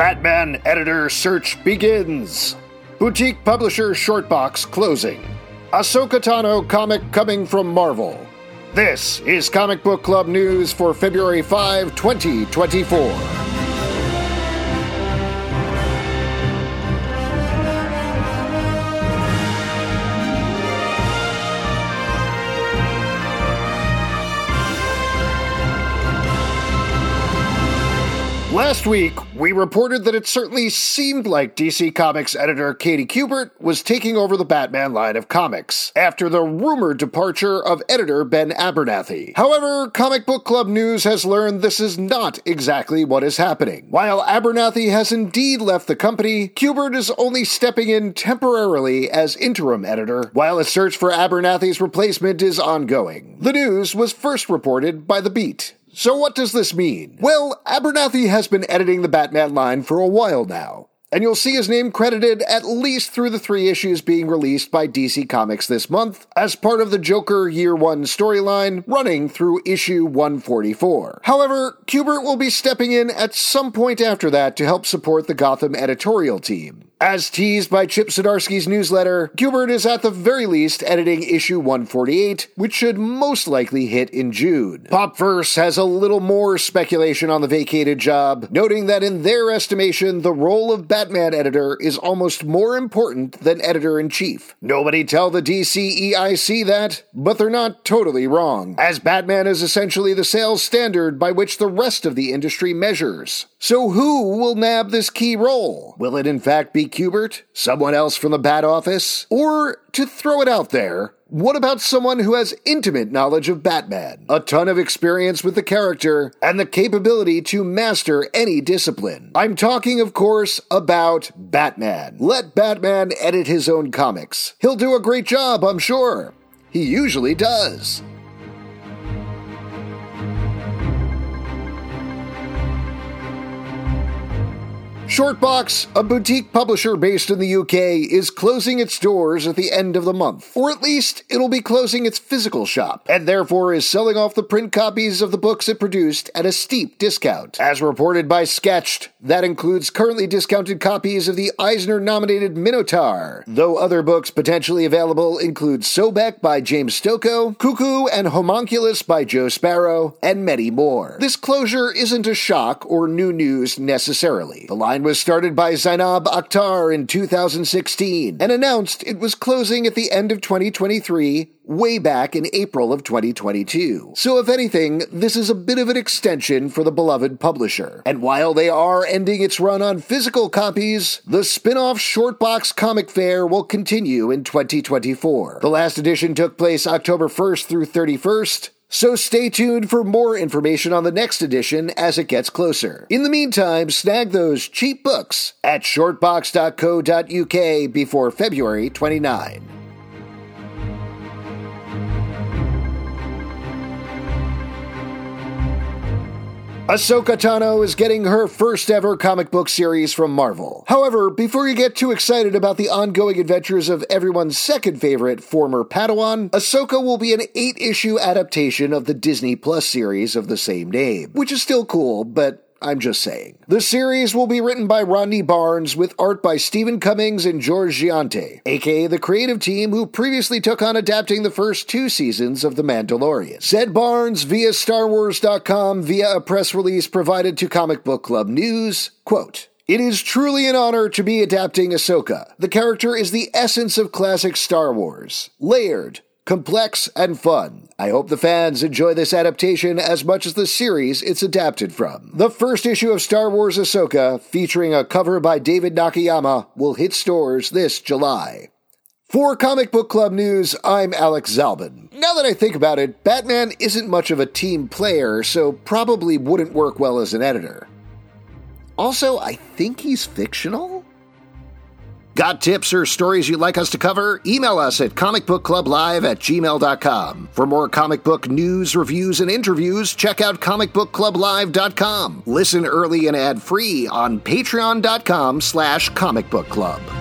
Batman editor search begins. Boutique publisher Shortbox closing. Ahsoka Tano comic coming from Marvel. This is Comic Book Club news for February 5, 2024. Last week, we reported that it certainly seemed like DC Comics editor Katie Kubert was taking over the Batman line of comics after the rumored departure of editor Ben Abernathy. However, Comic Book Club News has learned this is not exactly what is happening. While Abernathy has indeed left the company, Kubert is only stepping in temporarily as interim editor, while a search for Abernathy's replacement is ongoing. The news was first reported by The Beat. So, what does this mean? Well, Abernathy has been editing the Batman line for a while now and you'll see his name credited at least through the three issues being released by DC Comics this month as part of the Joker Year 1 storyline running through issue 144. However, Kubert will be stepping in at some point after that to help support the Gotham editorial team. As teased by Chip Zdarsky's newsletter, Kubert is at the very least editing issue 148, which should most likely hit in June. Popverse has a little more speculation on the vacated job, noting that in their estimation, the role of Batman editor is almost more important than editor in chief. Nobody tell the DCEIC that, but they're not totally wrong, as Batman is essentially the sales standard by which the rest of the industry measures. So who will nab this key role? Will it in fact be Kubert? Someone else from the Bat Office? Or, to throw it out there, what about someone who has intimate knowledge of Batman, a ton of experience with the character, and the capability to master any discipline? I'm talking, of course, about Batman. Let Batman edit his own comics. He'll do a great job, I'm sure. He usually does. Shortbox, a boutique publisher based in the UK, is closing its doors at the end of the month. Or at least, it'll be closing its physical shop, and therefore is selling off the print copies of the books it produced at a steep discount. As reported by SKTCHD, that includes currently discounted copies of the Eisner nominated Minotaur, though other books potentially available include Sobek by James Stokoe, Cuckoo and Homunculus by Joe Sparrow, and many more. This closure isn't a shock or new news necessarily. The line was started by Zainab Akhtar in 2016 and announced it was closing at the end of 2023 way back in April of 2022. So, if anything, this is a bit of an extension for the beloved publisher. And while they are ending its run on physical copies, the spin off Shortbox Comic Fair will continue in 2024. The last edition took place October 1st through 31st. So stay tuned for more information on the next edition as it gets closer. In the meantime, snag those cheap books at shortbox.co.uk before February 29. Ahsoka Tano is getting her first ever comic book series from Marvel. However, before you get too excited about the ongoing adventures of everyone's second favorite former Padawan, Ahsoka will be an eight issue adaptation of the Disney Plus series of the same name, which is still cool, but I'm just saying. The series will be written by Rodney Barnes with art by Steven Cummings and Georges Jeanty, aka the creative team who previously took on adapting the first two seasons of The Mandalorian. Said Barnes via StarWars.com via a press release provided to Comic Book Club News, quote, it is truly an honor to be adapting Ahsoka. The character is the essence of classic Star Wars. Layered, complex, and fun. I hope the fans enjoy this adaptation as much as the series it's adapted from. The first issue of Star Wars Ahsoka, featuring a cover by David Nakayama, will hit stores this July. For Comic Book Club News, I'm Alex Zalben. Now that I think about it, Batman isn't much of a team player, so probably wouldn't work well as an editor. Also, I think he's fictional? Got tips or stories you'd like us to cover? Email us at comicbookclublive at gmail.com. For more comic book news, reviews, and interviews, check out comicbookclublive.com. Listen early and ad-free on patreon.com slash comicbookclub.